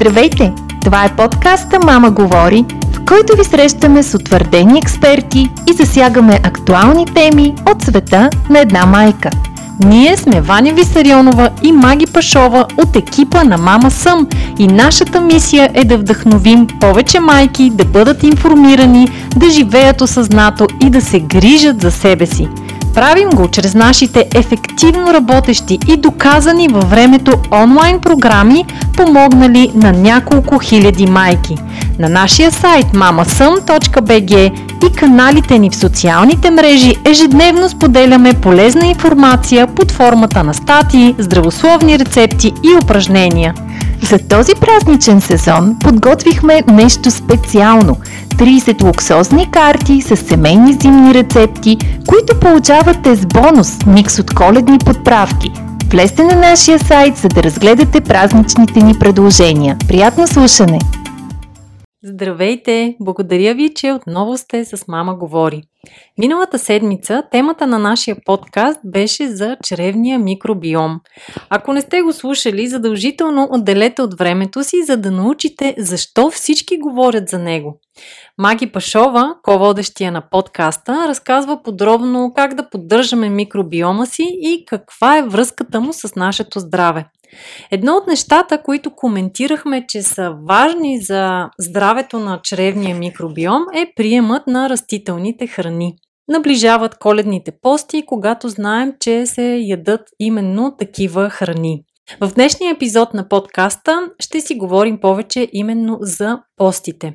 Здравейте! Това е подкаста Мама говори, в който ви срещаме с утвърдени експерти и засягаме актуални теми от света на една майка. Ние сме Ваня Висарионова и Маги Пашова от екипа на Мама Съм и нашата мисия е да вдъхновим повече майки да бъдат информирани, да живеят осъзнато и да се грижат за себе си – Правим го чрез нашите ефективно работещи и доказани във времето онлайн програми, помогнали на няколко хиляди майки. На нашия сайт mamasum.bg и каналите ни в социалните мрежи ежедневно споделяме полезна информация под формата на статии, здравословни рецепти и упражнения. За този празничен сезон подготвихме нещо специално – 30 луксозни карти с семейни зимни рецепти, които получавате с бонус микс от коледни подправки. Влезте на нашия сайт, за да разгледате празничните ни предложения. Приятно слушане! Здравейте! Благодаря ви, че отново сте с Мама Говори. Миналата седмица темата на нашия подкаст беше за чревния микробиом. Ако не сте го слушали, задължително отделете от времето си, за да научите защо всички говорят за него. Маги Пашова, ко-водещия на подкаста, разказва подробно как да поддържаме микробиома си и каква е връзката му с нашето здраве. Едно от нещата, които коментирахме, че са важни за здравето на чревния микробиом е приемът на растителните храни. Наближават коледните пости, когато знаем, че се ядат именно такива храни. В днешния епизод на подкаста ще си говорим повече именно за постите.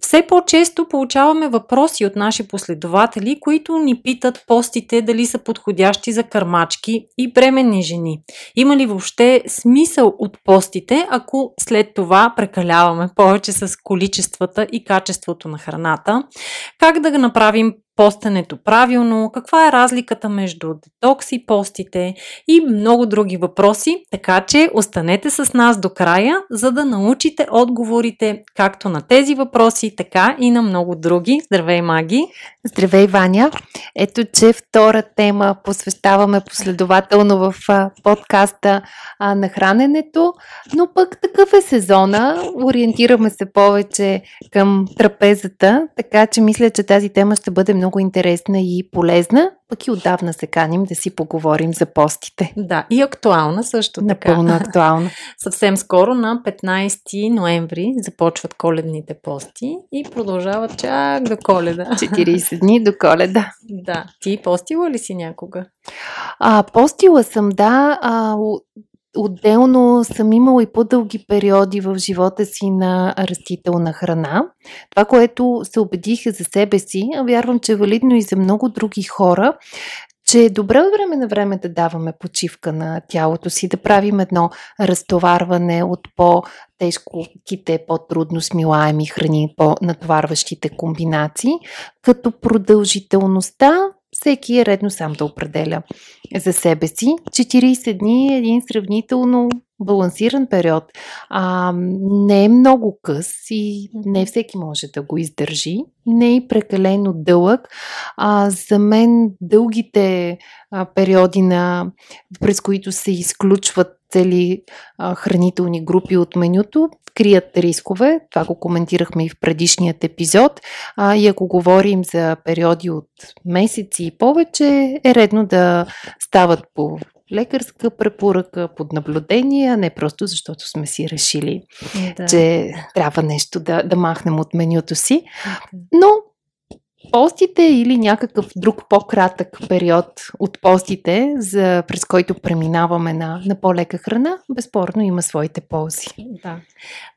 Все по-често получаваме въпроси от наши последователи, които ни питат постите дали са подходящи за кърмачки и бременни жени. Има ли въобще смисъл от постите, ако след това прекаляваме повече с количествата и качеството на храната? Как да направим постенето правилно, каква е разликата между детокс и постите и много други въпроси, така че останете с нас до края, за да научите отговорите както на тези въпроси, така и на много други. Здравей, Маги! Здравей, Ваня! Ето, че втора тема посвещаваме последователно в подкаста на храненето, но пък такъв е сезона, ориентираме се повече към трапезата, така че мисля, че тази тема ще бъде много интересна и полезна, пък и отдавна се каним да си поговорим за постите. Да, и актуална също така. Напълно актуална. Съвсем скоро на 15 ноември започват коледните пости и продължават чак до коледа. 40 дни до коледа. Да. Ти постила ли си някога? А, постила съм, да. А, Отделно съм имала и по-дълги периоди в живота си на растителна храна. Това, което се убедих за себе си, а вярвам, че е валидно и за много други хора, че е добре от време на време да даваме почивка на тялото си, да правим едно разтоварване от по-тежките, по-трудно смилаеми храни, по-натоварващите комбинации, като продължителността всеки е редно сам да определя за себе си. 40 дни е един сравнително балансиран период. А, не е много къс и не всеки може да го издържи. Не е прекалено дълъг. А, за мен дългите а, периоди, на, през които се изключват цели а, хранителни групи от менюто, крият рискове. Това го коментирахме и в предишният епизод. А, и ако говорим за периоди от месеци и повече, е редно да стават по лекарска препоръка, под наблюдение, а не просто защото сме си решили, да. че трябва нещо да, да махнем от менюто си. Но постите или някакъв друг по-кратък период от постите, за, през който преминаваме на, на по-лека храна, безспорно има своите ползи. Да.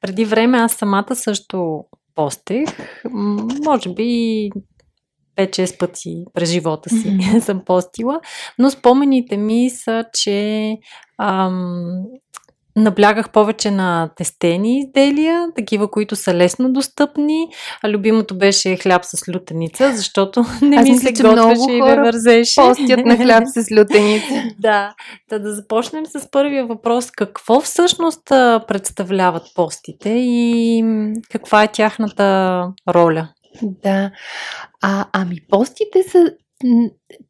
Преди време аз самата също постех. Може би 5-6 пъти през живота си mm-hmm. съм постила, но спомените ми са, че ам, наблягах повече на тестени изделия, такива, които са лесно достъпни. А любимото беше хляб с лютеница, защото не Аз ми се готвеше и ме вързеше. Постят на хляб с лютеница. да. Та да започнем с първия въпрос. Какво всъщност представляват постите и каква е тяхната роля? Да. А, ами постите са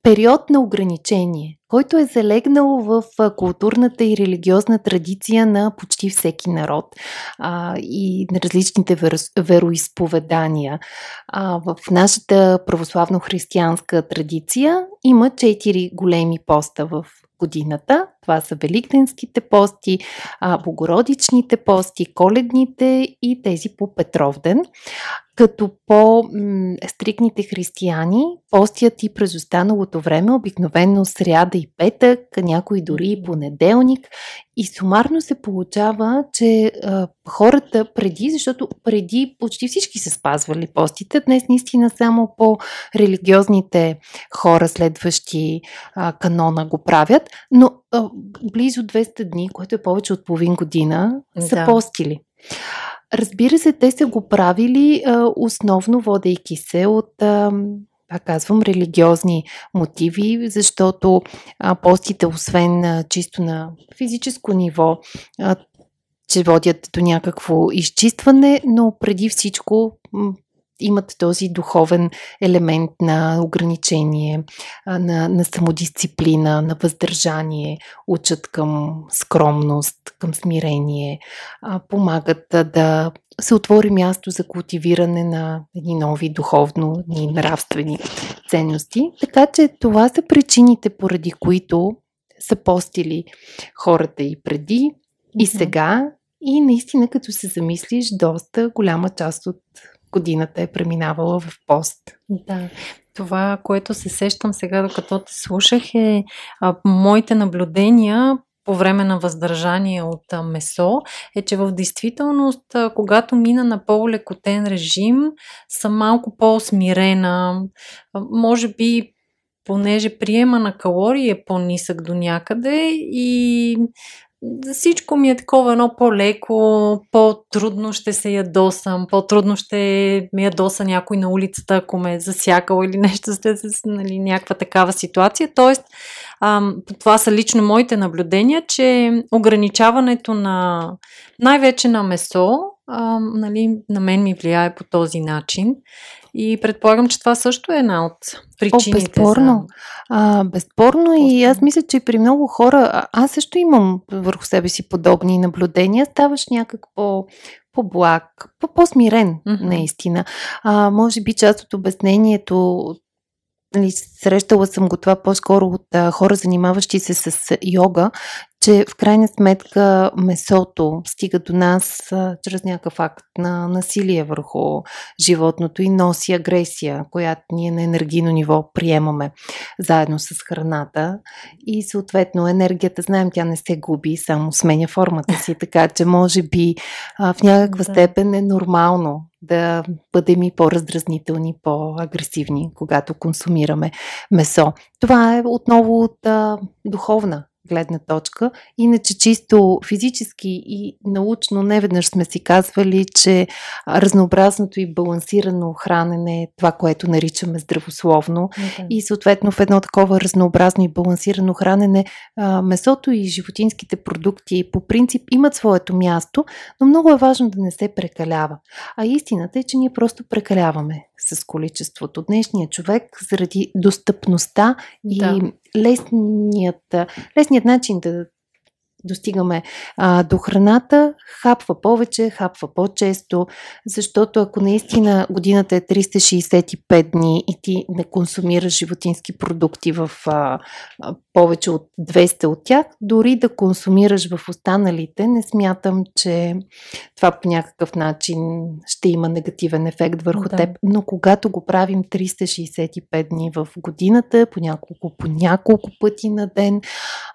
период на ограничение, който е залегнал в културната и религиозна традиция на почти всеки народ а, и на различните веро, вероисповедания. А, в нашата православно-християнска традиция има четири големи поста в годината. Това са Великденските пости, Богородичните пости, Коледните и тези по Петровден като по-стрикните християни постят и през останалото време, обикновено сряда и петък, някои дори и понеделник. И сумарно се получава, че а, хората преди, защото преди почти всички са спазвали постите, днес наистина само по-религиозните хора, следващи а, канона, го правят, но близо 200 дни, което е повече от половин година, са да. постили. Разбира се, те са го правили а, основно водейки се от, а, пак казвам, религиозни мотиви, защото а, постите, освен а, чисто на физическо ниво, а, че водят до някакво изчистване, но преди всичко имат този духовен елемент на ограничение, на, на самодисциплина, на въздържание, учат към скромност, към смирение, помагат да се отвори място за култивиране на едни нови духовно и нравствени ценности. Така че това са причините, поради които са постили хората и преди, и сега. И наистина, като се замислиш, доста голяма част от годината е преминавала в пост. Да. Това, което се сещам сега, докато те слушах, е а, моите наблюдения по време на въздържание от месо, е, че в действителност, когато мина на по-лекотен режим, съм малко по-смирена. Може би понеже приема на калории е по-нисък до някъде и всичко ми е такова едно по-леко, по-трудно ще се ядосам, по-трудно ще ми ядоса някой на улицата, ако ме е засякал или нещо, с нали, някаква такава ситуация. Тоест, ам, това са лично моите наблюдения, че ограничаването на най-вече на месо, ам, нали, на мен ми влияе по този начин. И предполагам, че това също е една от причините. О, безспорно. За... А, безспорно и аз мисля, че при много хора, аз също имам върху себе си подобни наблюдения, ставаш някак по по-благ, по-смирен, mm-hmm. наистина. А, може би част от обяснението нали, срещала съм го това по-скоро от а, хора, занимаващи се с йога, че в крайна сметка месото стига до нас а, чрез някакъв акт на насилие върху животното и носи агресия, която ние на енергийно ниво приемаме заедно с храната. И съответно енергията, знаем, тя не се губи, само сменя формата си, така че може би а, в някаква степен е нормално да бъдем и по-раздразнителни, по-агресивни, когато консумираме месо. Това е отново от а, духовна гледна точка. Иначе чисто физически и научно неведнъж сме си казвали, че разнообразното и балансирано хранене е това, което наричаме здравословно. Okay. И съответно в едно такова разнообразно и балансирано хранене месото и животинските продукти по принцип имат своето място, но много е важно да не се прекалява. А истината е, че ние просто прекаляваме с количеството. Днешният човек заради достъпността да. и лесният, лесният начин да достигаме а, до храната, хапва повече, хапва по-често, защото ако наистина годината е 365 дни и ти не консумираш животински продукти в а, а, повече от 200 от тях, дори да консумираш в останалите, не смятам, че това по някакъв начин ще има негативен ефект върху да. теб. Но когато го правим 365 дни в годината, по няколко, по няколко пъти на ден,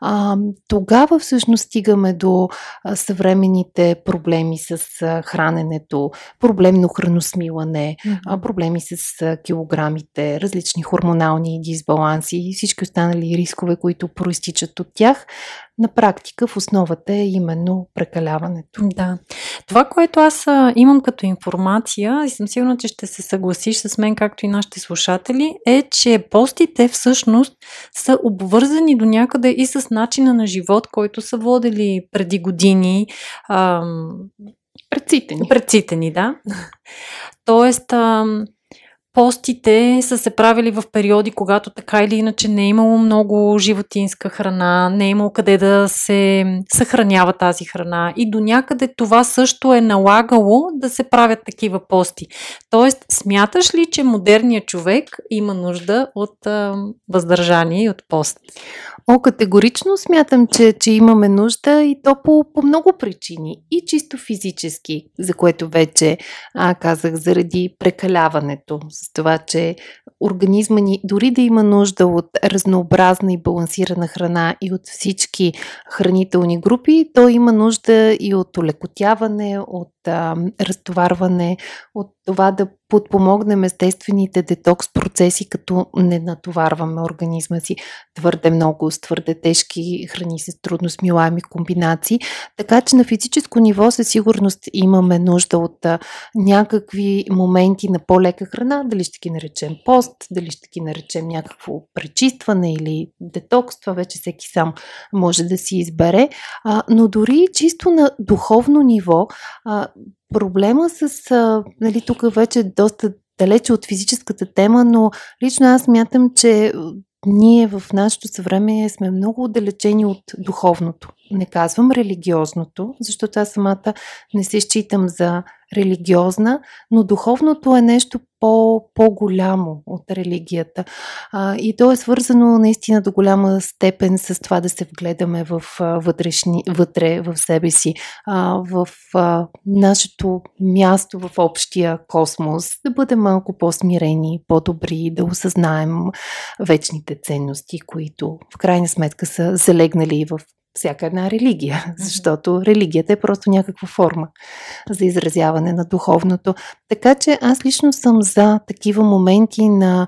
а, тогава всъщност стигаме до съвременните проблеми с храненето, проблемно храносмилане, mm-hmm. проблеми с килограмите, различни хормонални дисбаланси и всички останали рискове, които проистичат от тях на практика в основата е именно прекаляването. Да. Това, което аз имам като информация, и съм сигурна, че ще се съгласиш с мен, както и нашите слушатели, е, че постите всъщност са обвързани до някъде и с начина на живот, който са водили преди години. Ам... Предците ни. Предците ни, да. Тоест, ам постите са се правили в периоди, когато така или иначе не е имало много животинска храна, не е имало къде да се съхранява тази храна и до някъде това също е налагало да се правят такива пости. Тоест, смяташ ли, че модерният човек има нужда от а, въздържание и от пост? О, категорично смятам, че, че имаме нужда и то по, по много причини. И чисто физически, за което вече а, казах, заради прекаляването, това, че организма ни, дори да има нужда от разнообразна и балансирана храна и от всички хранителни групи, то има нужда и от олекотяване, от а, разтоварване, от това да подпомогнем естествените детокс процеси, като не натоварваме организма си твърде много с твърде тежки храни с трудно смилаеми комбинации. Така че на физическо ниво със сигурност имаме нужда от а, някакви моменти на по-лека храна, дали ще ги наречем пост, дали ще ги наречем някакво пречистване или детокс, това вече всеки сам може да си избере. А, но дори чисто на духовно ниво, а, проблема с, а, нали, тук вече доста далече от физическата тема, но лично аз мятам, че ние в нашето съвремие сме много отдалечени от духовното. Не казвам религиозното, защото аз самата не се считам за религиозна, но духовното е нещо по, по-голямо от религията. А, и то е свързано наистина до голяма степен с това да се вгледаме в а, вътрешни, вътре в себе си, а, в а, нашето място в общия космос, да бъдем малко по-смирени, по-добри, да осъзнаем вечните ценности, които в крайна сметка са залегнали в всяка една религия, защото религията е просто някаква форма за изразяване на духовното. Така че аз лично съм за такива моменти на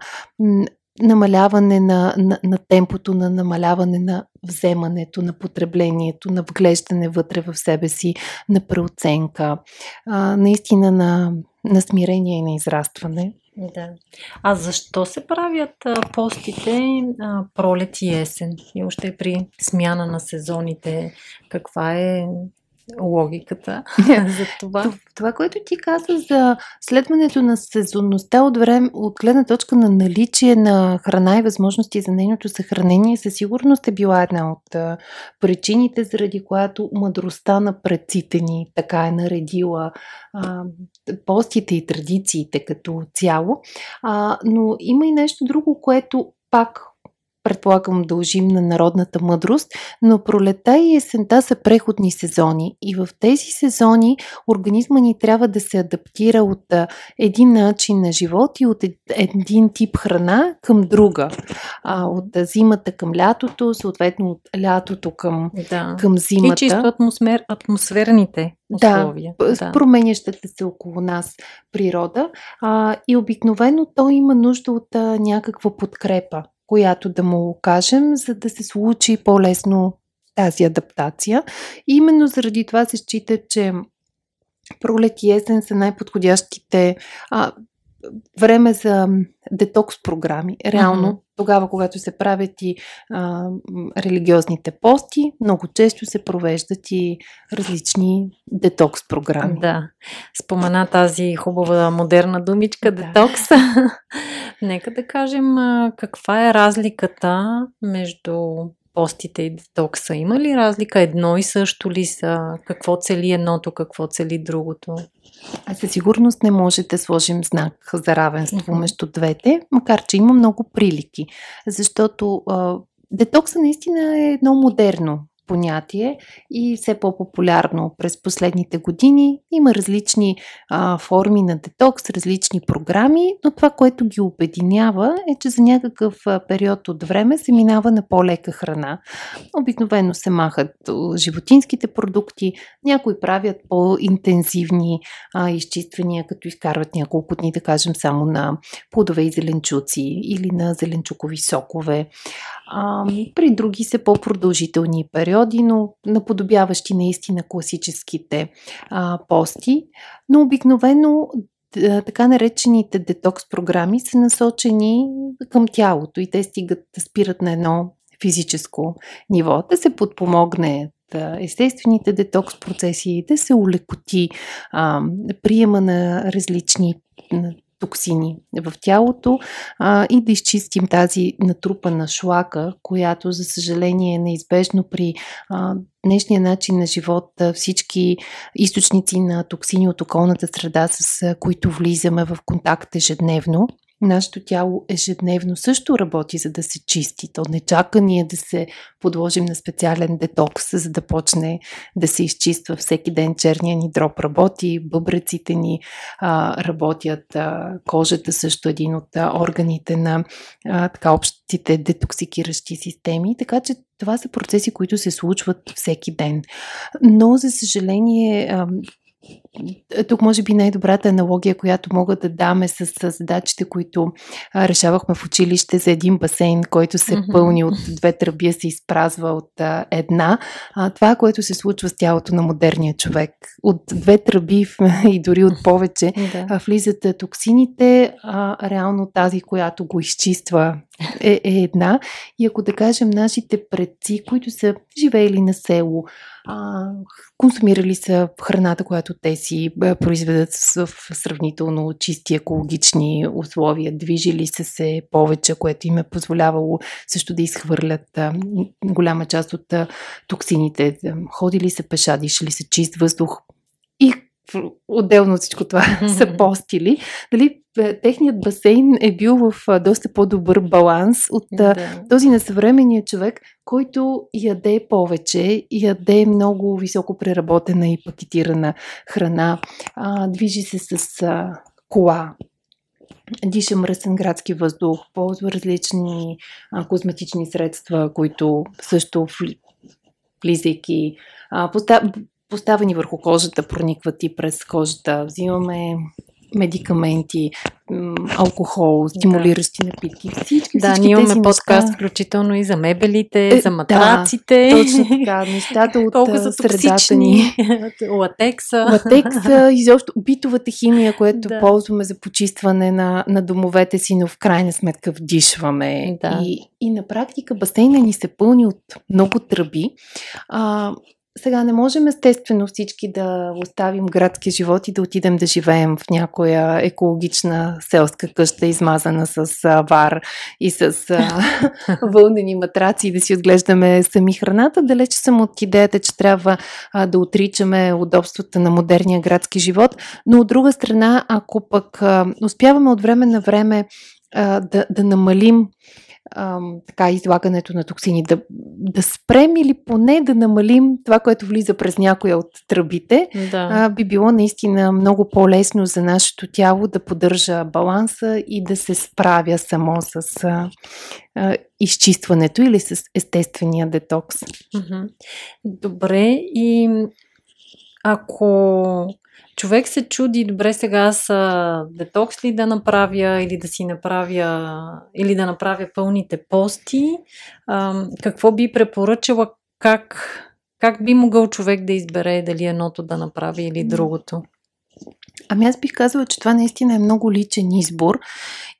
намаляване на, на, на темпото, на намаляване на вземането, на потреблението, на вглеждане вътре в себе си, на преоценка, а, наистина на, на смирение и на израстване. Да. А защо се правят постите пролет и есен? И още при смяна на сезоните, каква е логиката за това. Това, което ти каза за следването на сезонността от, време, от гледна точка на наличие на храна и възможности за нейното съхранение, със сигурност е била една от а, причините, заради която мъдростта на предците ни така е наредила а, постите и традициите като цяло. А, но има и нещо друго, което пак предполагам, дължим на народната мъдрост, но пролета и есента са преходни сезони и в тези сезони организма ни трябва да се адаптира от един начин на живот и от един тип храна към друга. А, от зимата към лятото, съответно от лятото към, да. към зимата. И чисто атмосфер, атмосферните условия. Да, да, променящата се около нас природа. А, и обикновено той има нужда от а, някаква подкрепа която да му окажем, за да се случи по-лесно тази адаптация. И именно заради това се счита, че пролет и есен са най-подходящите а, време за детокс програми. Реално, mm-hmm. тогава, когато се правят и а, религиозните пости, много често се провеждат и различни детокс програми. Да. Спомена тази хубава модерна думичка да. детокс. Нека да кажем каква е разликата между постите и детокса? Има ли разлика? Едно и също ли са? Какво цели едното, какво цели другото? А със сигурност не може да сложим знак за равенство mm-hmm. между двете, макар че има много прилики. Защото а, детокса наистина е едно модерно понятие и все по-популярно през последните години. Има различни а, форми на детокс, различни програми, но това, което ги обединява е, че за някакъв период от време се минава на по-лека храна. Обикновено се махат животинските продукти, някои правят по-интензивни а, изчиствания, като изкарват няколко дни, да кажем, само на плодове и зеленчуци или на зеленчукови сокове. А, при други са по-продължителни периоди, но наподобяващи наистина класическите а, пости. Но обикновено така наречените детокс програми са насочени към тялото и те стигат да спират на едно физическо ниво, да се подпомогне естествените детокс процеси, да се улекоти а, приема на различни токсини в тялото а, и да изчистим тази натрупана шлака, която, за съжаление, е неизбежно при а, днешния начин на живот, всички източници на токсини от околната среда, с които влизаме в контакт ежедневно нашето тяло ежедневно също работи, за да се чисти. То не чака ние да се подложим на специален детокс, за да почне да се изчиства всеки ден. Черния ни дроб работи, бъбреците ни а, работят, а, кожата също е един от а, органите на а, така общите детоксикиращи системи. Така че това са процеси, които се случват всеки ден. Но, за съжаление, тук може би най-добрата аналогия, която мога да даме с, с задачите, които а, решавахме в училище за един басейн, който се mm-hmm. пълни от две тръби, се изпразва от а, една. А, това, което се случва с тялото на модерния човек. От две тръби и дори от повече а, влизат токсините, а, реално тази, която го изчиства е, е една. И ако да кажем нашите предци, които са живеели на село, а, консумирали са храната, която те си произведат в сравнително чисти екологични условия, движили са се повече, което им е позволявало също да изхвърлят голяма част от токсините, ходили са пеша, дишали са чист въздух отделно от всичко това са постили. Дали техният басейн е бил в доста по-добър баланс от да. този на съвременния човек, който яде повече, яде много високо преработена и пакетирана храна, а, движи се с а, кола, диша мръсен градски въздух, ползва различни а, козметични средства, които също влизайки, а, поставени върху кожата, проникват и през кожата. Взимаме медикаменти, алкохол, стимулиращи напитки. Всички, да, всички ние имаме тези подкаст, неща... включително и за мебелите, е, за матраците. Да, точно така. Нещата от Колко са средата ни. Латекса. Латекса, изобщо битовата химия, която да. ползваме за почистване на, на домовете си, но в крайна сметка вдишваме. Да. И, и на практика басейна ни се пълни от много тръби. А, сега не можем естествено всички да оставим градски живот и да отидем да живеем в някоя екологична селска къща, измазана с а, вар и с а, вълнени матраци и да си отглеждаме сами храната. Далече съм от идеята, че трябва а, да отричаме удобствата на модерния градски живот, но от друга страна, ако пък а, успяваме от време на време а, да, да намалим ам, така излагането на токсини, да, да спрем или поне да намалим това, което влиза през някоя от тръбите, да. а, би било наистина много по-лесно за нашето тяло да поддържа баланса и да се справя само с а, а, изчистването или с естествения детокс. Добре, и ако човек се чуди, добре сега аз детокс ли да направя или да си направя или да направя пълните пости. А, какво би препоръчала, как, как би могъл човек да избере дали едното да направи или другото? Ами аз бих казала, че това наистина е много личен избор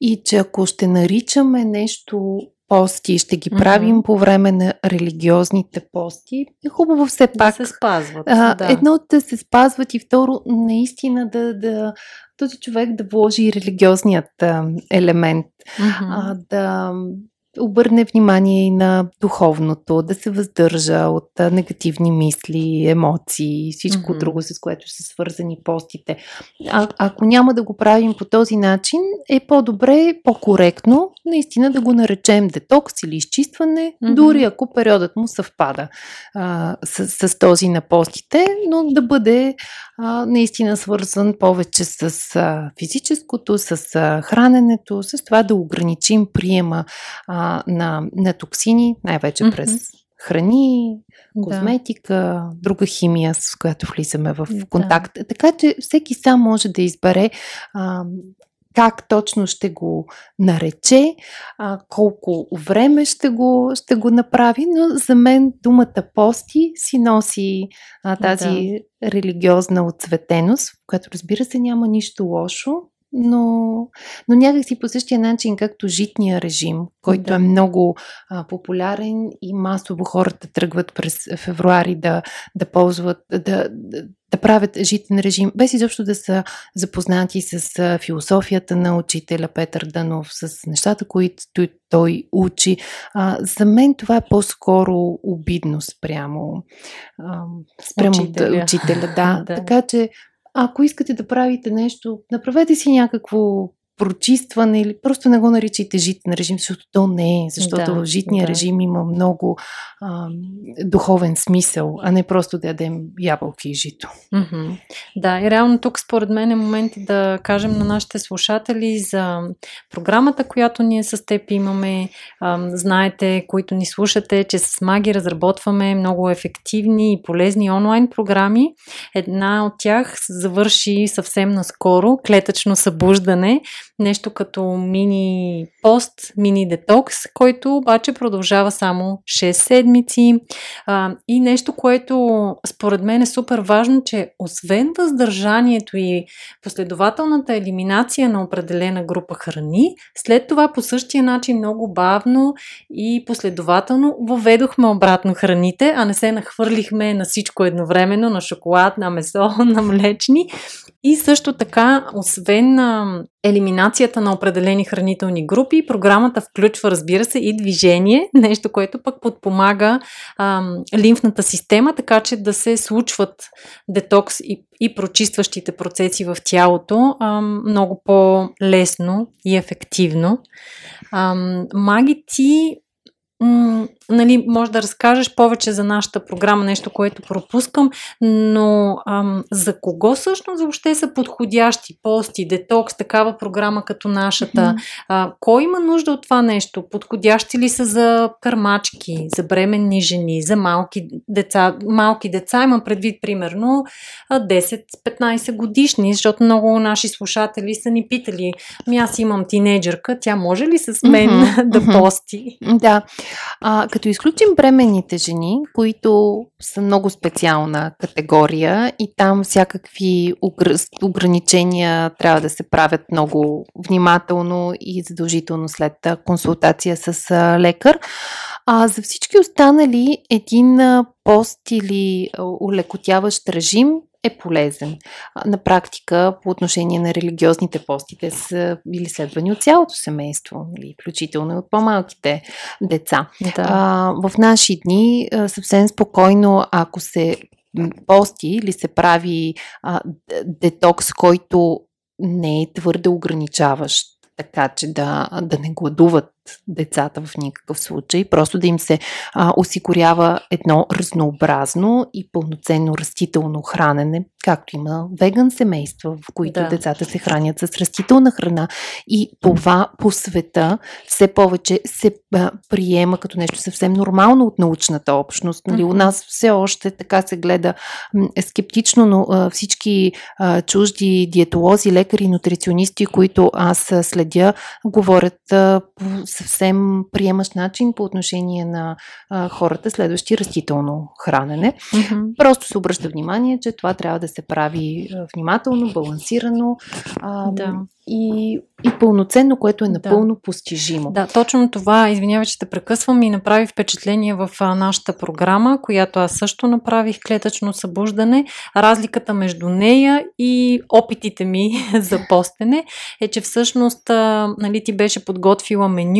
и че ако ще наричаме нещо пости, ще ги правим mm-hmm. по време на религиозните пости. Е хубаво все пак. Да се спазват. А, да. Едно да се спазват и второ, наистина да, да този човек да вложи религиозният а, елемент. Mm-hmm. А, да обърне внимание и на духовното, да се въздържа от негативни мисли, емоции всичко mm-hmm. друго, с което са свързани постите. А, ако няма да го правим по този начин, е по-добре, по-коректно, наистина да го наречем детокс или изчистване, mm-hmm. дори ако периодът му съвпада а, с, с този на постите, но да бъде а, наистина свързан повече с а, физическото, с а, храненето, с това да ограничим приема а, на, на токсини, най-вече mm-hmm. през храни, козметика, да. друга химия, с която влизаме в контакт. Да. Така че всеки сам може да избере а, как точно ще го нарече, а, колко време ще го, ще го направи, но за мен думата пости си носи а, тази да. религиозна отцветеност, в която разбира се няма нищо лошо, но, но някакси по същия начин, както житния режим, който да. е много а, популярен и масово хората тръгват през февруари да, да ползват, да, да, да правят житен режим, без изобщо да са запознати с а, философията на учителя Петър Данов, с нещата, които той учи. А, за мен това е по-скоро обидно спрямо, а, спрямо учителя. учителя да. да. Така че ако искате да правите нещо, направете си някакво прочистване или просто не го наричайте житен режим, защото то не е, защото да, в житния да. режим има много а, духовен смисъл, а не просто да ядем ябълки и жито. Mm-hmm. Да, и реално тук според мен е момент да кажем на нашите слушатели за програмата, която ние с теб имаме. А, знаете, които ни слушате, че с Маги разработваме много ефективни и полезни онлайн програми. Една от тях завърши съвсем наскоро, клетъчно събуждане, нещо като мини пост, мини детокс, който обаче продължава само 6 седмици. А, и нещо, което според мен е супер важно, че освен въздържанието и последователната елиминация на определена група храни, след това по същия начин много бавно и последователно въведохме обратно храните, а не се нахвърлихме на всичко едновременно, на шоколад, на месо, на млечни. И също така, освен а, елиминацията на определени хранителни групи. Програмата включва, разбира се, и движение, нещо, което пък подпомага а, лимфната система, така че да се случват детокс и, и прочистващите процеси в тялото а, много по-лесно и ефективно. А, маги ти м- нали, може да разкажеш повече за нашата програма, нещо, което пропускам, но ам, за кого всъщност въобще са подходящи пости, детокс, такава програма като нашата? Mm-hmm. А, кой има нужда от това нещо? Подходящи ли са за кърмачки, за бременни жени, за малки деца? Малки деца имам предвид примерно 10-15 годишни, защото много наши слушатели са ни питали, ми аз имам тинейджърка, тя може ли с мен mm-hmm. да пости? Да. А, като изключим бременните жени, които са много специална категория и там всякакви ограничения трябва да се правят много внимателно и задължително след консултация с лекар. А за всички останали един пост или улекотяващ режим е полезен. На практика, по отношение на религиозните пости, те са били следвани от цялото семейство, нали, включително и от по-малките деца. Да. А, в наши дни съвсем спокойно, ако се пости или се прави а, детокс, който не е твърде ограничаващ, така че да, да не гладуват децата в никакъв случай, просто да им се а, осигурява едно разнообразно и пълноценно растително хранене, както има веган семейства, в които да. децата се хранят с растителна храна и това по света все повече се а, приема като нещо съвсем нормално от научната общност. Нали? У нас все още така се гледа м, скептично, но а, всички а, чужди диетолози, лекари, нутриционисти, които аз следя, говорят а, по съвсем приемащ начин по отношение на а, хората, следващи растително хранене. Mm-hmm. Просто се обръща внимание, че това трябва да се прави внимателно, балансирано. А, да и, и пълноценно, което е напълно да. постижимо. Да, точно това, извинявай, че те прекъсвам, и направи впечатление в а, нашата програма, която аз също направих клетъчно събуждане. Разликата между нея и опитите ми за постене е, че всъщност а, нали, ти беше подготвила меню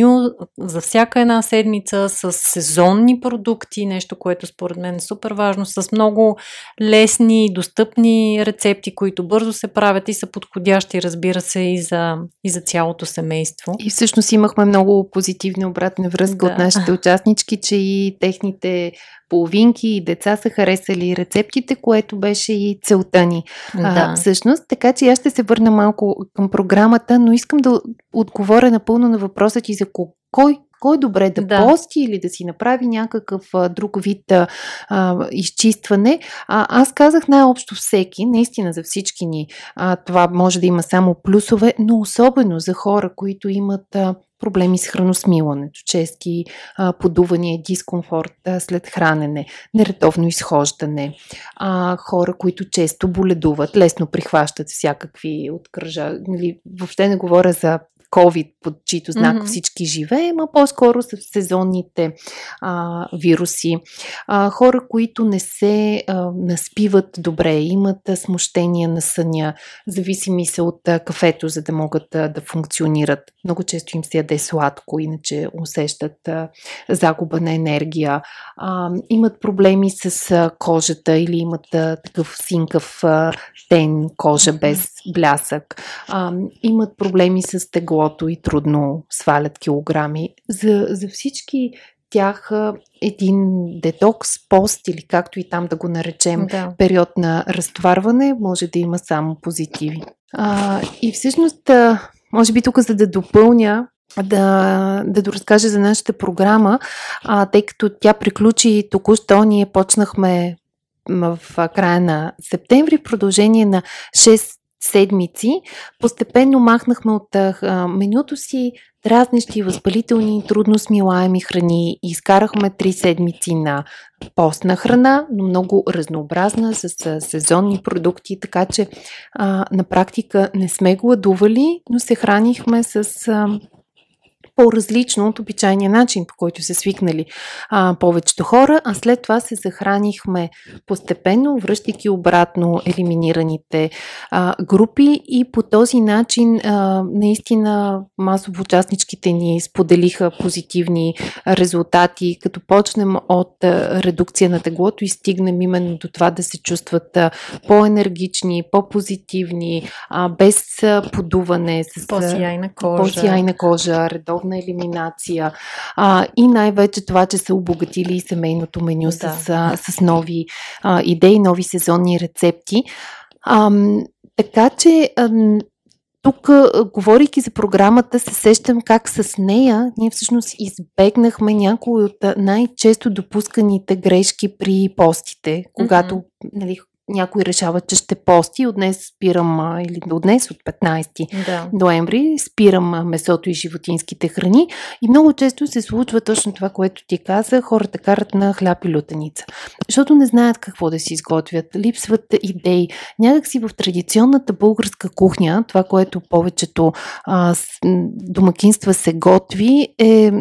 за всяка една седмица с сезонни продукти, нещо, което според мен е супер важно, с много лесни, достъпни рецепти, които бързо се правят и са подходящи, разбира се, и за, и за цялото семейство. И всъщност имахме много позитивни обратна връзка да. от нашите участнички, че и техните половинки и деца са харесали рецептите, което беше и целта ни. Да. А, всъщност, така че аз ще се върна малко към програмата, но искам да отговоря напълно на въпроса ти за кой Кой е добре да, да. пости или да си направи някакъв друг вид а, а, изчистване? А, аз казах най-общо всеки, наистина за всички ни а, това може да има само плюсове, но особено за хора, които имат а, проблеми с храносмилането, чести а, подувания, дискомфорт а, след хранене, нередовно изхождане, а, хора, които често боледуват, лесно прихващат всякакви откръжа. Нали, въобще не говоря за COVID, под чието знак mm-hmm. всички живеем, а по-скоро са сезонните а, вируси. А, хора, които не се а, наспиват добре, имат а, смущения на съня, зависими са от а, кафето, за да могат а, да функционират. Много често им се яде сладко, иначе усещат а, загуба на енергия. А, имат проблеми с а, кожата или имат а, такъв синкав а, тен кожа без блясък. А, имат проблеми с теглото и трудно свалят килограми. За, за всички тях един детокс, пост или както и там да го наречем, да. период на разтоварване, може да има само позитиви. А, и всъщност, може би тук за да допълня, да, да доразкажа за нашата програма, а, тъй като тя приключи току-що, ние почнахме в края на септември, продължение на 6 седмици, постепенно махнахме от а, менюто си дразнещи, възпалителни, трудно смилаеми храни и изкарахме три седмици на постна храна, но много разнообразна, с а, сезонни продукти, така че а, на практика не сме гладували, но се хранихме с а, по-различно от обичайния начин, по който са свикнали а, повечето хора, а след това се захранихме постепенно, връщайки обратно елиминираните а, групи и по този начин а, наистина масово участничките ни споделиха позитивни резултати, като почнем от а, редукция на теглото и стигнем именно до това да се чувстват а, по-енергични, по-позитивни, а, без подуване, с по-сияйна кожа, по-сияйна кожа редовно здравна елиминация а, и най-вече това, че са обогатили семейното меню да. с, а, с нови а, идеи, нови сезонни рецепти. А, така че а, тук, говорейки за програмата, се сещам как с нея ние всъщност избегнахме някои от най-често допусканите грешки при постите, когато mm-hmm. нали, някой решава, че ще пости. От днес спирам, или от днес, от 15 да. ноември, спирам месото и животинските храни. И много често се случва точно това, което ти каза. Хората карат на хляб и лютеница. Защото не знаят какво да си изготвят. Липсват идеи. Някакси в традиционната българска кухня, това, което повечето а, с, домакинства се готви, е,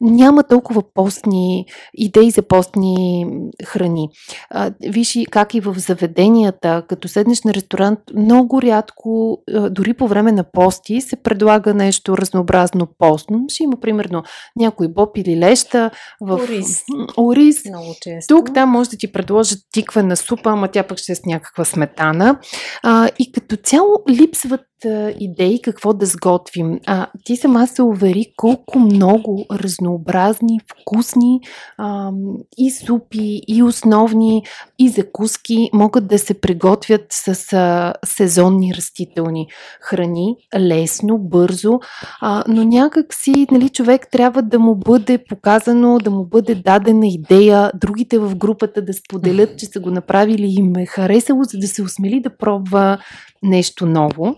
няма толкова постни идеи за постни храни. А, виж как и в заведенията, като седнеш на ресторант, много рядко, дори по време на пости, се предлага нещо разнообразно постно. Ще има примерно някой боб или леща в ориз. ориз. Много често. Тук там може да ти предложат тиква супа, ама тя пък ще е с някаква сметана. А, и като цяло липсват идеи какво да сготвим. А, ти сама се увери колко много разнообразни, вкусни а, и супи, и основни, и закуски могат да се приготвят с а, сезонни растителни храни, лесно, бързо, а, но някак си нали, човек трябва да му бъде показано, да му бъде дадена идея, другите в групата да споделят, че са го направили и им е харесало, за да се осмели да пробва нещо ново.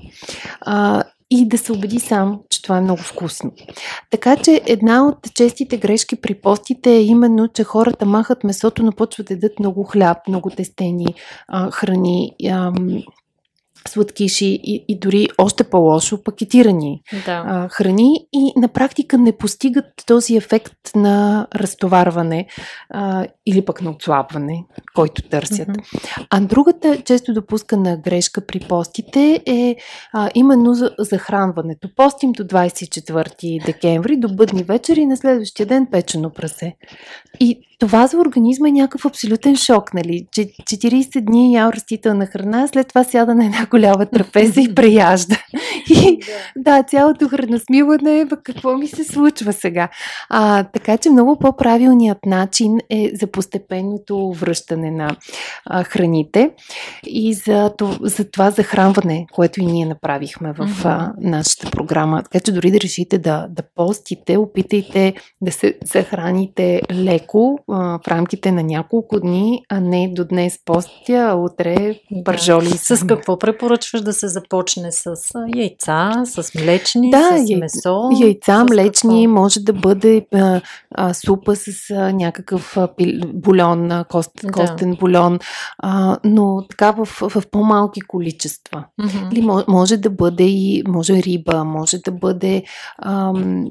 А, и да се убеди сам, че това е много вкусно. Така че една от честите грешки при постите е именно, че хората махат месото, но почват да ядат много хляб, много тестени а, храни. А, сладкиши и, и дори още по-лошо пакетирани да. а, храни и на практика не постигат този ефект на разтоварване а, или пък на отслабване, който търсят. Mm-hmm. А другата често допускана грешка при постите е а, именно за захранването. Постим до 24 декември, до бъдни вечери и на следващия ден печено прасе. И това за организма е някакъв абсолютен шок, нали? 40 дни ял растителна храна, след това сяда на една голяма трапеза и преяжда. И да, цялото храносмиване, какво ми се случва сега? А, така че много по-правилният начин е за постепенното връщане на а, храните и за, за това захранване, което и ние направихме в а, нашата програма. Така че дори да решите да, да постите, опитайте да се захраните леко а, в рамките на няколко дни, а не до днес постя, утре бържоли. Да. С какво препоръчваш да се започне? С яйца, с млечни, да, с месо? Яйца, млечни, какво? може да бъде а, а, супа с а, някакъв а, бульон, а, кост, да. костен бульон, а, но така в, в по-малки количества. Mm-hmm. Или може да бъде и може риба, може да бъде ам,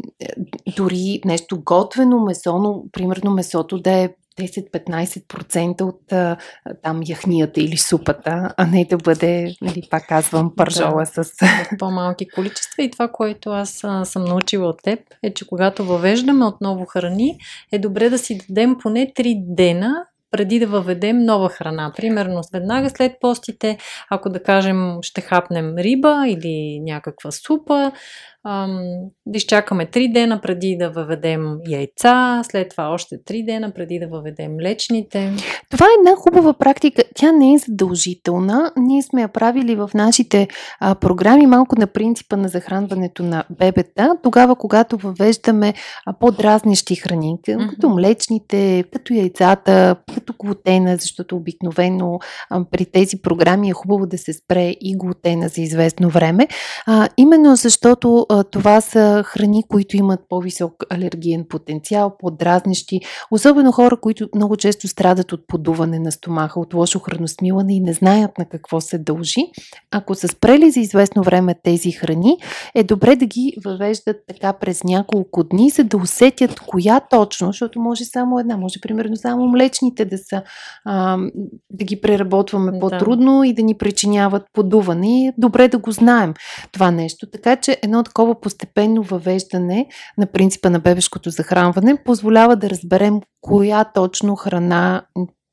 дори нещо готвено месо, но примерно месото да е 10-15% от а, там яхнията или супата, а не да бъде, нали, пак казвам, пържола да, с... по-малки количества. И това, което аз а, съм научила от теб, е, че когато въвеждаме отново храни, е добре да си дадем поне 3 дена преди да въведем нова храна. Примерно, веднага след постите, ако да кажем ще хапнем риба или някаква супа, да изчакаме 3 дена преди да въведем яйца, след това още 3 дена преди да въведем млечните. Това е една хубава практика. Тя не е задължителна. Ние сме я правили в нашите а, програми малко на принципа на захранването на бебета, тогава когато въвеждаме а, по-дразнещи храни, като млечните, като яйцата, като глутена, защото обикновено а, при тези програми е хубаво да се спре и глутена за известно време. А, именно защото това са храни, които имат по-висок алергиен потенциал, по-дразнещи, особено хора, които много често страдат от подуване на стомаха, от лошо храносмилане и не знаят на какво се дължи. Ако са спрели за известно време тези храни, е добре да ги въвеждат така през няколко дни, за да усетят коя точно, защото може само една, може примерно само млечните да са, а, да ги преработваме по-трудно да. и да ни причиняват подуване. Добре да го знаем това нещо. Така че едно такова такова постепенно въвеждане на принципа на бебешкото захранване позволява да разберем коя точно храна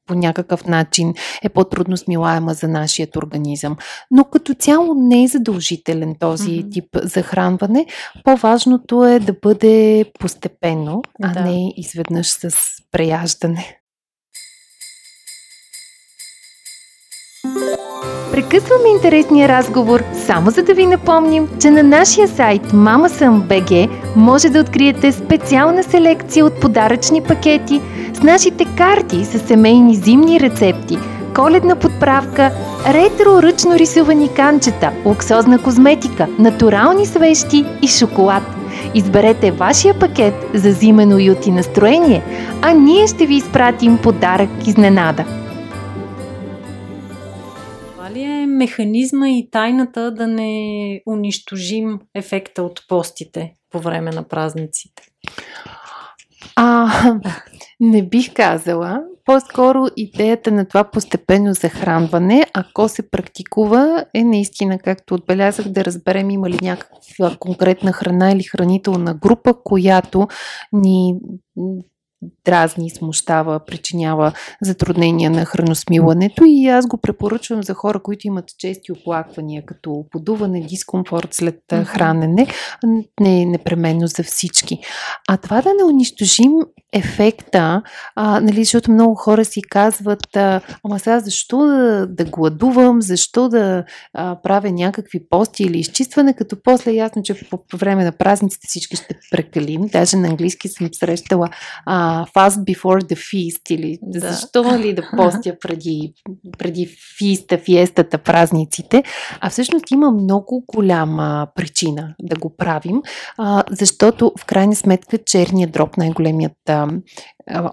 по някакъв начин е по-трудно смилаема за нашия организъм. Но като цяло не е задължителен този mm-hmm. тип захранване. По-важното е да бъде постепенно, а да. не изведнъж с преяждане. Прекъсваме интересния разговор само за да ви напомним, че на нашия сайт mamasam.bg може да откриете специална селекция от подаръчни пакети с нашите карти с семейни зимни рецепти, коледна подправка, ретро ръчно рисувани канчета, луксозна козметика, натурални свещи и шоколад. Изберете вашия пакет за зимено юти настроение, а ние ще ви изпратим подарък изненада – механизма и тайната да не унищожим ефекта от постите по време на празниците? А, не бих казала. По-скоро идеята на това постепенно захранване, ако се практикува, е наистина, както отбелязах, да разберем има ли някаква конкретна храна или хранителна група, която ни дразни, смущава, причинява затруднения на храносмилането и аз го препоръчвам за хора, които имат чести оплаквания, като подуване, дискомфорт след хранене, не непременно за всички. А това да не унищожим ефекта, а, нали, защото много хора си казват, а, ама сега защо да, да гладувам, защо да а, правя някакви пости или изчистване, като после е ясно, че по, по време на празниците всички ще прекалим. Даже на английски съм срещала а, fast before the feast или да. защо ли да постя преди, преди фиста, фиестата, празниците. А всъщност има много голяма причина да го правим, а, защото в крайна сметка черният дроб, най-големият а,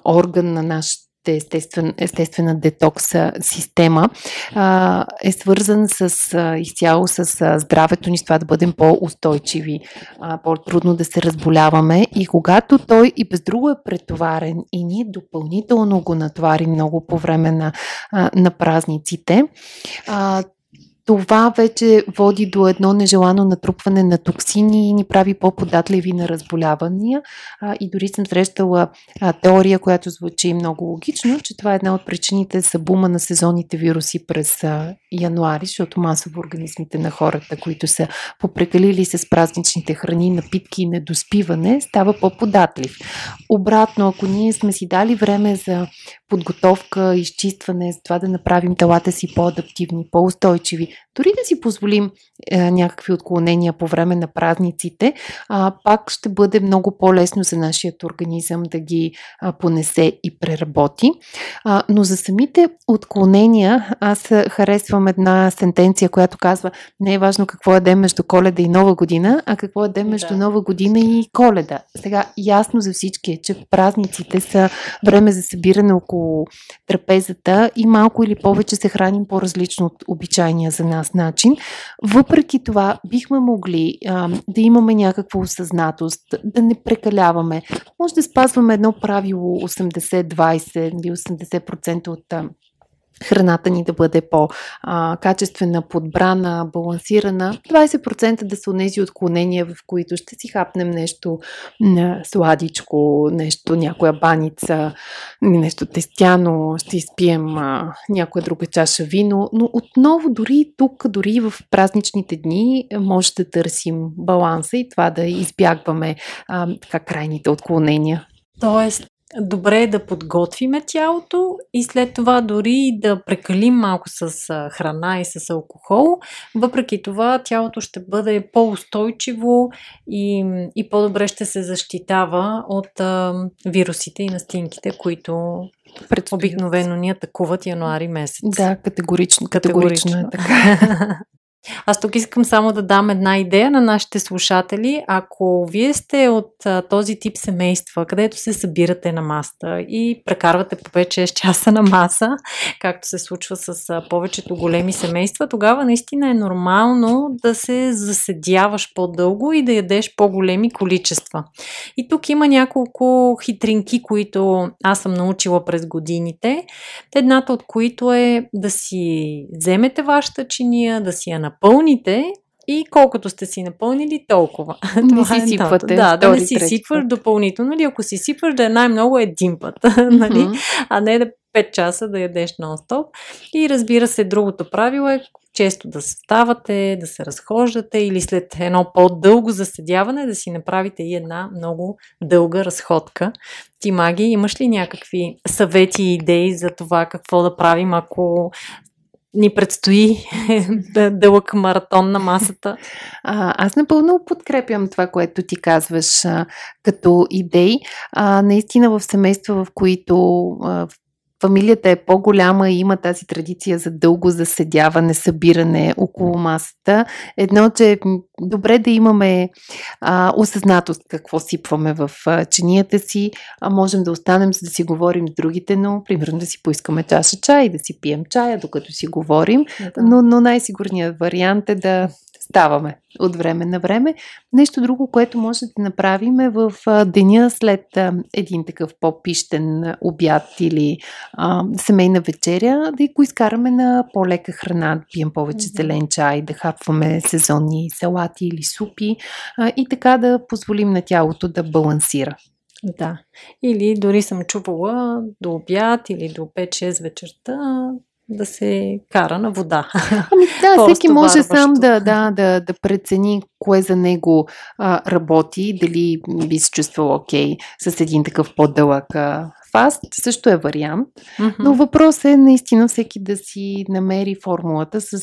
орган на нашата естествен, естествена детокса система а, е свързан с а, изцяло с а, здравето ни, с това да бъдем по-устойчиви, а, по-трудно да се разболяваме. И когато той и без друго е претоварен и ние допълнително го натварим много по време на, а, на празниците, а, това вече води до едно нежелано натрупване на токсини и ни прави по-податливи на разболявания. А, и дори съм срещала а, теория, която звучи много логично, че това е една от причините за бума на сезонните вируси през а, януари, защото масово организмите на хората, които са попрекалили с празничните храни, напитки и недоспиване, става по-податлив. Обратно, ако ние сме си дали време за подготовка, изчистване, за това да направим телата си по-адаптивни, по-устойчиви, дори да си позволим е, някакви отклонения по време на празниците, а, пак ще бъде много по-лесно за нашия организъм да ги а, понесе и преработи. А, но за самите отклонения, аз харесвам една сентенция, която казва, не е важно какво е ден между коледа и нова година, а какво е ден между да. нова година и коледа. Сега ясно за всички е, че празниците са време за събиране около трапезата и малко или повече се храним по-различно от обичайния за нас начин. Въпреки това, бихме могли а, да имаме някаква осъзнатост, да не прекаляваме. Може да спазваме едно правило 80-20 или 80% от храната ни да бъде по-качествена, подбрана, балансирана. 20% да са тези отклонения, в които ще си хапнем нещо сладичко, нещо, някоя баница, нещо тестяно, ще изпием а, някоя друга чаша вино. Но отново, дори тук, дори в празничните дни, може да търсим баланса и това да избягваме а, така крайните отклонения. Тоест, добре е да подготвиме тялото и след това дори да прекалим малко с храна и с алкохол. Въпреки това тялото ще бъде по-устойчиво и, и по-добре ще се защитава от а, вирусите и настинките, които Предстоят. обикновено ни атакуват януари месец. Да, категорично. Категорично, категорично е така. Аз тук искам само да дам една идея на нашите слушатели. Ако вие сте от а, този тип семейства, където се събирате на маста и прекарвате по 5-6 часа на маса, както се случва с а, повечето големи семейства, тогава наистина е нормално да се заседяваш по-дълго и да ядеш по-големи количества. И тук има няколко хитринки, които аз съм научила през годините. Едната от които е да си вземете вашата чиния, да си я напълните и колкото сте си напълнили, толкова. Не си е сипвате. Да, да не си сипваш допълнително. Или ако си сипваш, да е най-много един път. нали? А не да 5 часа да ядеш нон-стоп. И разбира се, другото правило е често да ставате, да се разхождате или след едно по-дълго заседяване да си направите и една много дълга разходка. Ти, Маги, имаш ли някакви съвети и идеи за това какво да правим, ако ни предстои дълъг маратон на масата. А, аз напълно подкрепям това, което ти казваш а, като идеи. А, наистина в семейства, в които а, фамилията е по-голяма и има тази традиция за дълго заседяване, събиране около масата. Едно, че е добре да имаме а, осъзнатост какво сипваме в а, чинията си, а можем да останем за да си говорим с другите, но примерно да си поискаме чаша чай да си пием чая, докато си говорим. Но, но най-сигурният вариант е да ставаме от време на време. Нещо друго, което може да направим е в деня след един такъв по-пищен обяд или а, семейна вечеря, да го изкараме на по-лека храна, да пием повече зелен чай, да хапваме сезонни салати или супи а, и така да позволим на тялото да балансира. Да. Или дори съм чувала до обяд или до 5-6 вечерта да се кара на вода. Ами да, всеки може сам да, да, да, да прецени кое за него а, работи, дали би се чувствал окей okay, с един такъв по-дълъг а, фаст, също е вариант. Mm-hmm. Но въпрос е наистина всеки да си намери формулата с,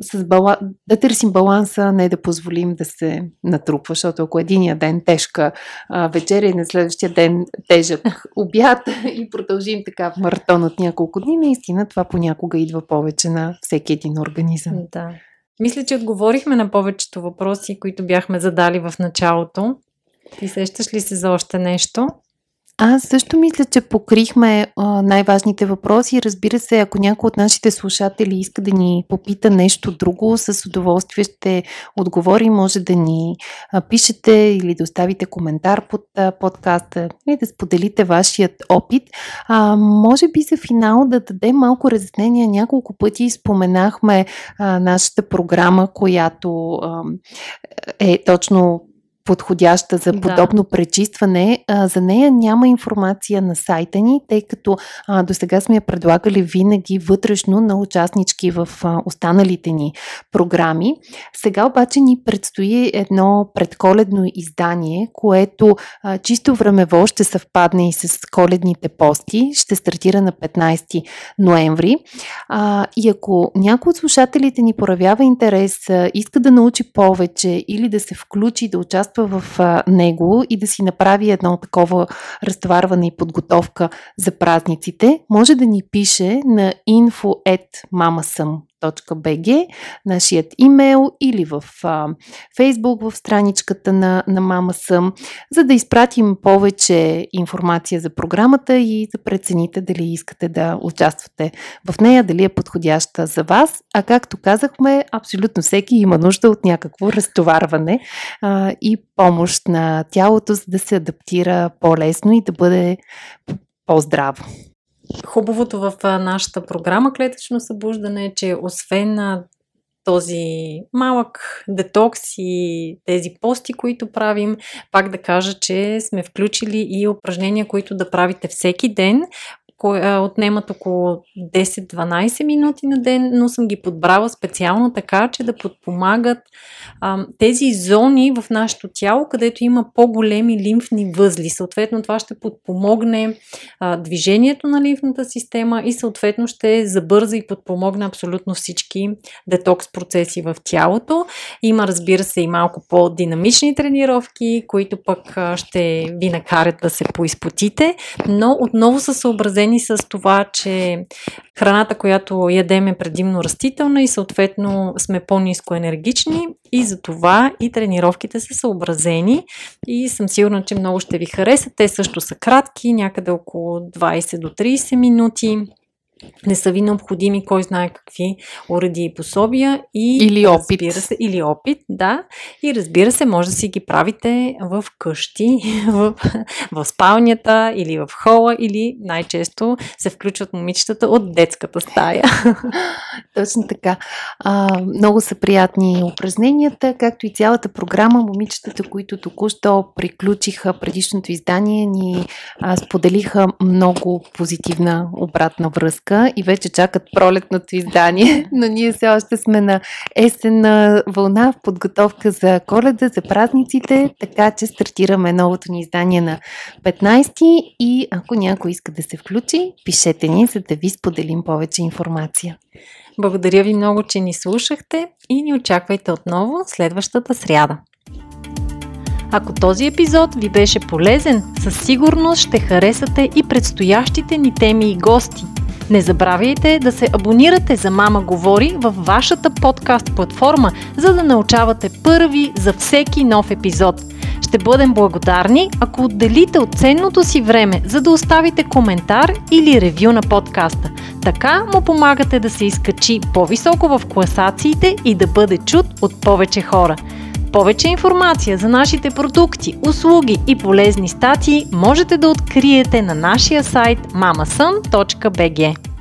с бала... да търсим баланса, не да позволим да се натрупва, защото ако единия ден тежка вечеря и на следващия ден тежък обяд и продължим така в маратон от няколко дни, наистина това понякога идва повече на всеки един организъм. Да. Мисля, че отговорихме на повечето въпроси, които бяхме задали в началото. Ти сещаш ли се за още нещо? Аз също мисля, че покрихме а, най-важните въпроси. Разбира се, ако някой от нашите слушатели иска да ни попита нещо друго, с удоволствие ще отговори. Може да ни а, пишете или да оставите коментар под а, подкаста и да споделите вашият опит. А, може би за финал да дадем малко разяснение. Няколко пъти споменахме а, нашата програма, която а, е точно подходяща за подобно да. пречистване. А, за нея няма информация на сайта ни, тъй като а, до сега сме я предлагали винаги вътрешно на участнички в а, останалите ни програми. Сега обаче ни предстои едно предколедно издание, което а, чисто времево ще съвпадне и с коледните пости. Ще стартира на 15 ноември. А, и ако някой от слушателите ни проявява интерес, а, иска да научи повече или да се включи да участва участва в него и да си направи едно такова разтоварване и подготовка за празниците, може да ни пише на info@mamasam bg, нашият имейл или в Facebook, в страничката на, на Мама Съм, за да изпратим повече информация за програмата и да прецените дали искате да участвате в нея, дали е подходяща за вас. А както казахме, абсолютно всеки има нужда от някакво разтоварване а, и помощ на тялото, за да се адаптира по-лесно и да бъде по-здраво. Хубавото в нашата програма Клетъчно събуждане е, че освен на този малък детокс и тези пости, които правим, пак да кажа, че сме включили и упражнения, които да правите всеки ден, отнемат около 10-12 минути на ден, но съм ги подбрала специално така, че да подпомагат а, тези зони в нашето тяло, където има по-големи лимфни възли. Съответно, това ще подпомогне а, движението на лимфната система и съответно ще забърза и подпомогне абсолютно всички детокс процеси в тялото. Има, разбира се, и малко по-динамични тренировки, които пък ще ви накарат да се поизпотите, но отново са съобразени съобразени с това, че храната, която ядем е предимно растителна и съответно сме по-низко енергични и за това и тренировките са съобразени и съм сигурна, че много ще ви харесат. Те също са кратки, някъде около 20 до 30 минути не са ви необходими кой знае какви уреди и пособия. И, или опит. Се, или опит, да. И разбира се, може да си ги правите в къщи, в, в спалнята или в хола, или най-често се включват момичетата от детската стая. Точно така. А, много са приятни упражненията, както и цялата програма. Момичетата, които току-що приключиха предишното издание, ни а, споделиха много позитивна обратна връзка чака и вече чакат пролетното издание, но ние все още сме на есенна вълна в подготовка за коледа, за празниците, така че стартираме новото ни издание на 15 и ако някой иска да се включи, пишете ни, за да ви споделим повече информация. Благодаря ви много, че ни слушахте и ни очаквайте отново следващата сряда. Ако този епизод ви беше полезен, със сигурност ще харесате и предстоящите ни теми и гости – не забравяйте да се абонирате за Мама Говори във вашата подкаст платформа, за да научавате първи за всеки нов епизод. Ще бъдем благодарни, ако отделите от ценното си време, за да оставите коментар или ревю на подкаста. Така му помагате да се изкачи по-високо в класациите и да бъде чут от повече хора. Повече информация за нашите продукти, услуги и полезни статии можете да откриете на нашия сайт mamasun.bg.